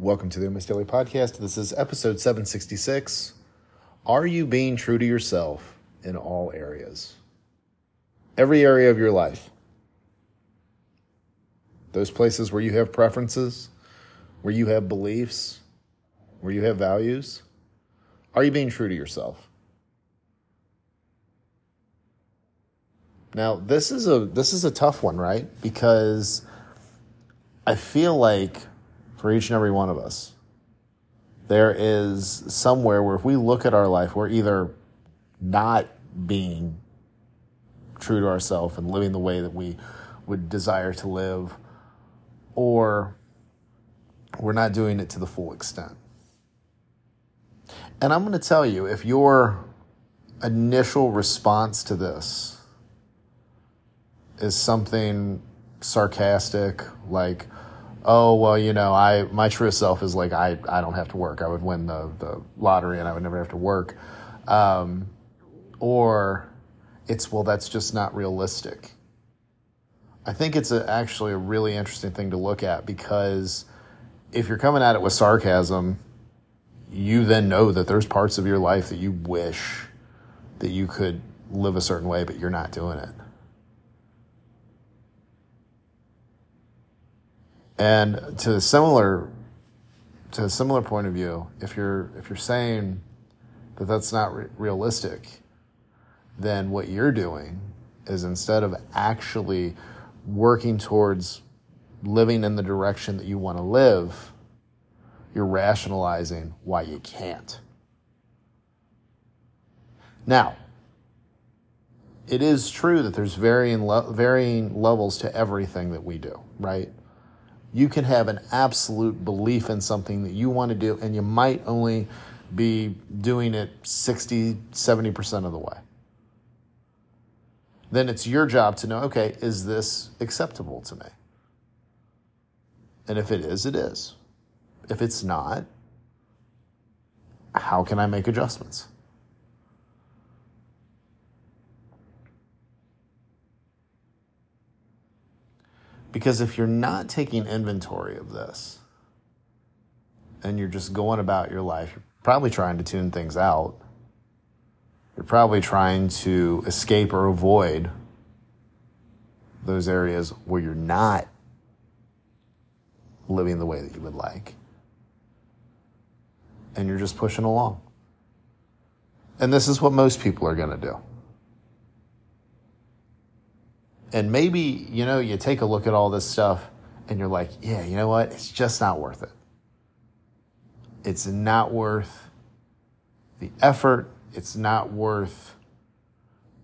Welcome to the Awesome Daily Podcast. This is episode 766. Are you being true to yourself in all areas? Every area of your life. Those places where you have preferences, where you have beliefs, where you have values. Are you being true to yourself? Now, this is a this is a tough one, right? Because I feel like for each and every one of us, there is somewhere where if we look at our life, we're either not being true to ourselves and living the way that we would desire to live, or we're not doing it to the full extent. And I'm going to tell you if your initial response to this is something sarcastic, like, oh well you know i my true self is like i i don't have to work. I would win the the lottery and i would never have to work. Um, or it's well that's just not realistic. I think it's a, actually a really interesting thing to look at because if you're coming at it with sarcasm you then know that there's parts of your life that you wish that you could live a certain way but you're not doing it And to a similar to a similar point of view, if you're if you're saying that that's not re- realistic, then what you're doing is instead of actually working towards living in the direction that you want to live, you're rationalizing why you can't. Now, it is true that there's varying varying levels to everything that we do, right? You can have an absolute belief in something that you want to do, and you might only be doing it 60, 70% of the way. Then it's your job to know okay, is this acceptable to me? And if it is, it is. If it's not, how can I make adjustments? Because if you're not taking inventory of this and you're just going about your life, you're probably trying to tune things out. You're probably trying to escape or avoid those areas where you're not living the way that you would like. And you're just pushing along. And this is what most people are going to do. And maybe, you know, you take a look at all this stuff and you're like, yeah, you know what? It's just not worth it. It's not worth the effort. It's not worth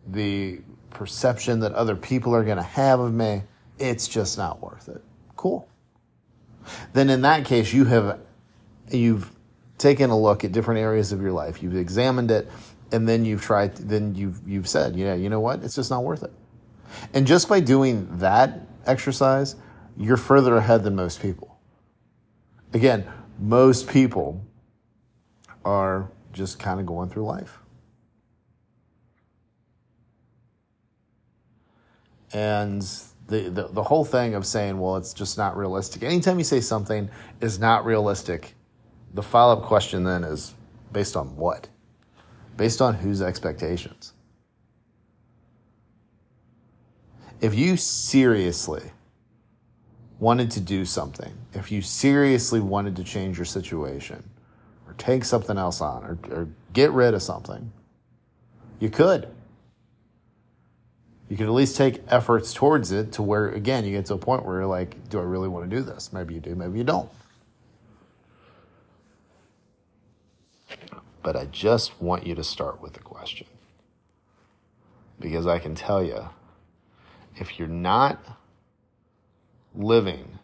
the perception that other people are going to have of me. It's just not worth it. Cool. Then in that case, you have, you've taken a look at different areas of your life. You've examined it and then you've tried, then you've, you've said, yeah, you know what? It's just not worth it. And just by doing that exercise, you're further ahead than most people. Again, most people are just kind of going through life. And the, the, the whole thing of saying, well, it's just not realistic. Anytime you say something is not realistic, the follow up question then is based on what? Based on whose expectations? If you seriously wanted to do something, if you seriously wanted to change your situation, or take something else on, or, or get rid of something, you could. You could at least take efforts towards it to where, again, you get to a point where you're like, do I really want to do this? Maybe you do, maybe you don't. But I just want you to start with the question. Because I can tell you, if you're not living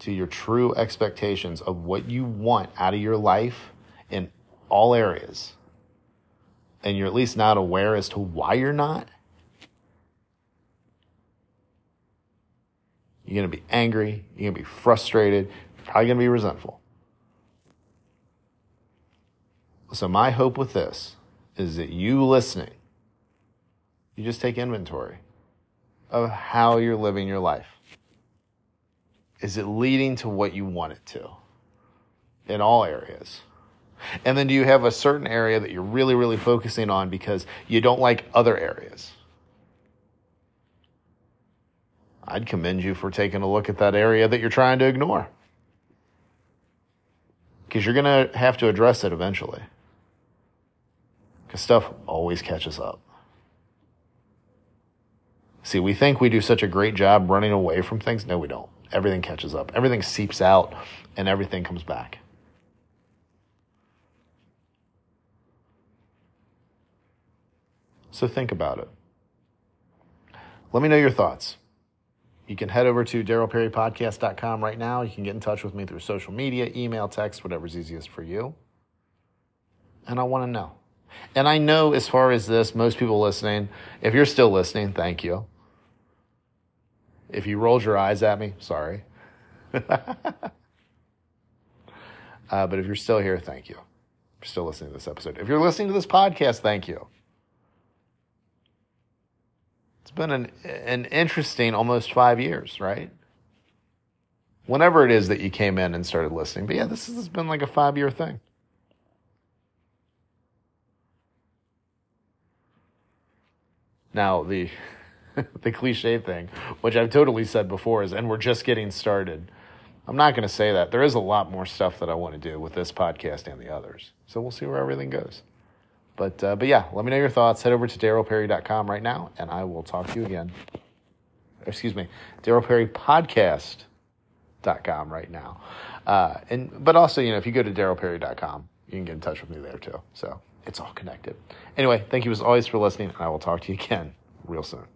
to your true expectations of what you want out of your life in all areas, and you're at least not aware as to why you're not, you're going to be angry, you're going to be frustrated, you're probably going to be resentful. So, my hope with this is that you listening, you just take inventory of how you're living your life? Is it leading to what you want it to? in all areas? And then do you have a certain area that you're really, really focusing on because you don't like other areas? I'd commend you for taking a look at that area that you're trying to ignore. Because you're going to have to address it eventually. Because stuff always catches up. See, we think we do such a great job running away from things. No, we don't. Everything catches up, everything seeps out, and everything comes back. So think about it. Let me know your thoughts. You can head over to darylperrypodcast.com right now. You can get in touch with me through social media, email, text, whatever's easiest for you. And I want to know. And I know as far as this, most people listening, if you're still listening, thank you. If you rolled your eyes at me, sorry. uh, but if you're still here, thank you. If you're still listening to this episode. If you're listening to this podcast, thank you. It's been an, an interesting almost five years, right? Whenever it is that you came in and started listening. But yeah, this has been like a five year thing. Now, the the cliche thing, which I've totally said before, is and we're just getting started. I'm not going to say that. There is a lot more stuff that I want to do with this podcast and the others. So we'll see where everything goes. But uh, but yeah, let me know your thoughts. Head over to darylperry.com right now, and I will talk to you again. Excuse me, darylperrypodcast.com right now. Uh, and but also, you know, if you go to darylperry.com, you can get in touch with me there too. So it's all connected. Anyway, thank you as always for listening, and I will talk to you again real soon.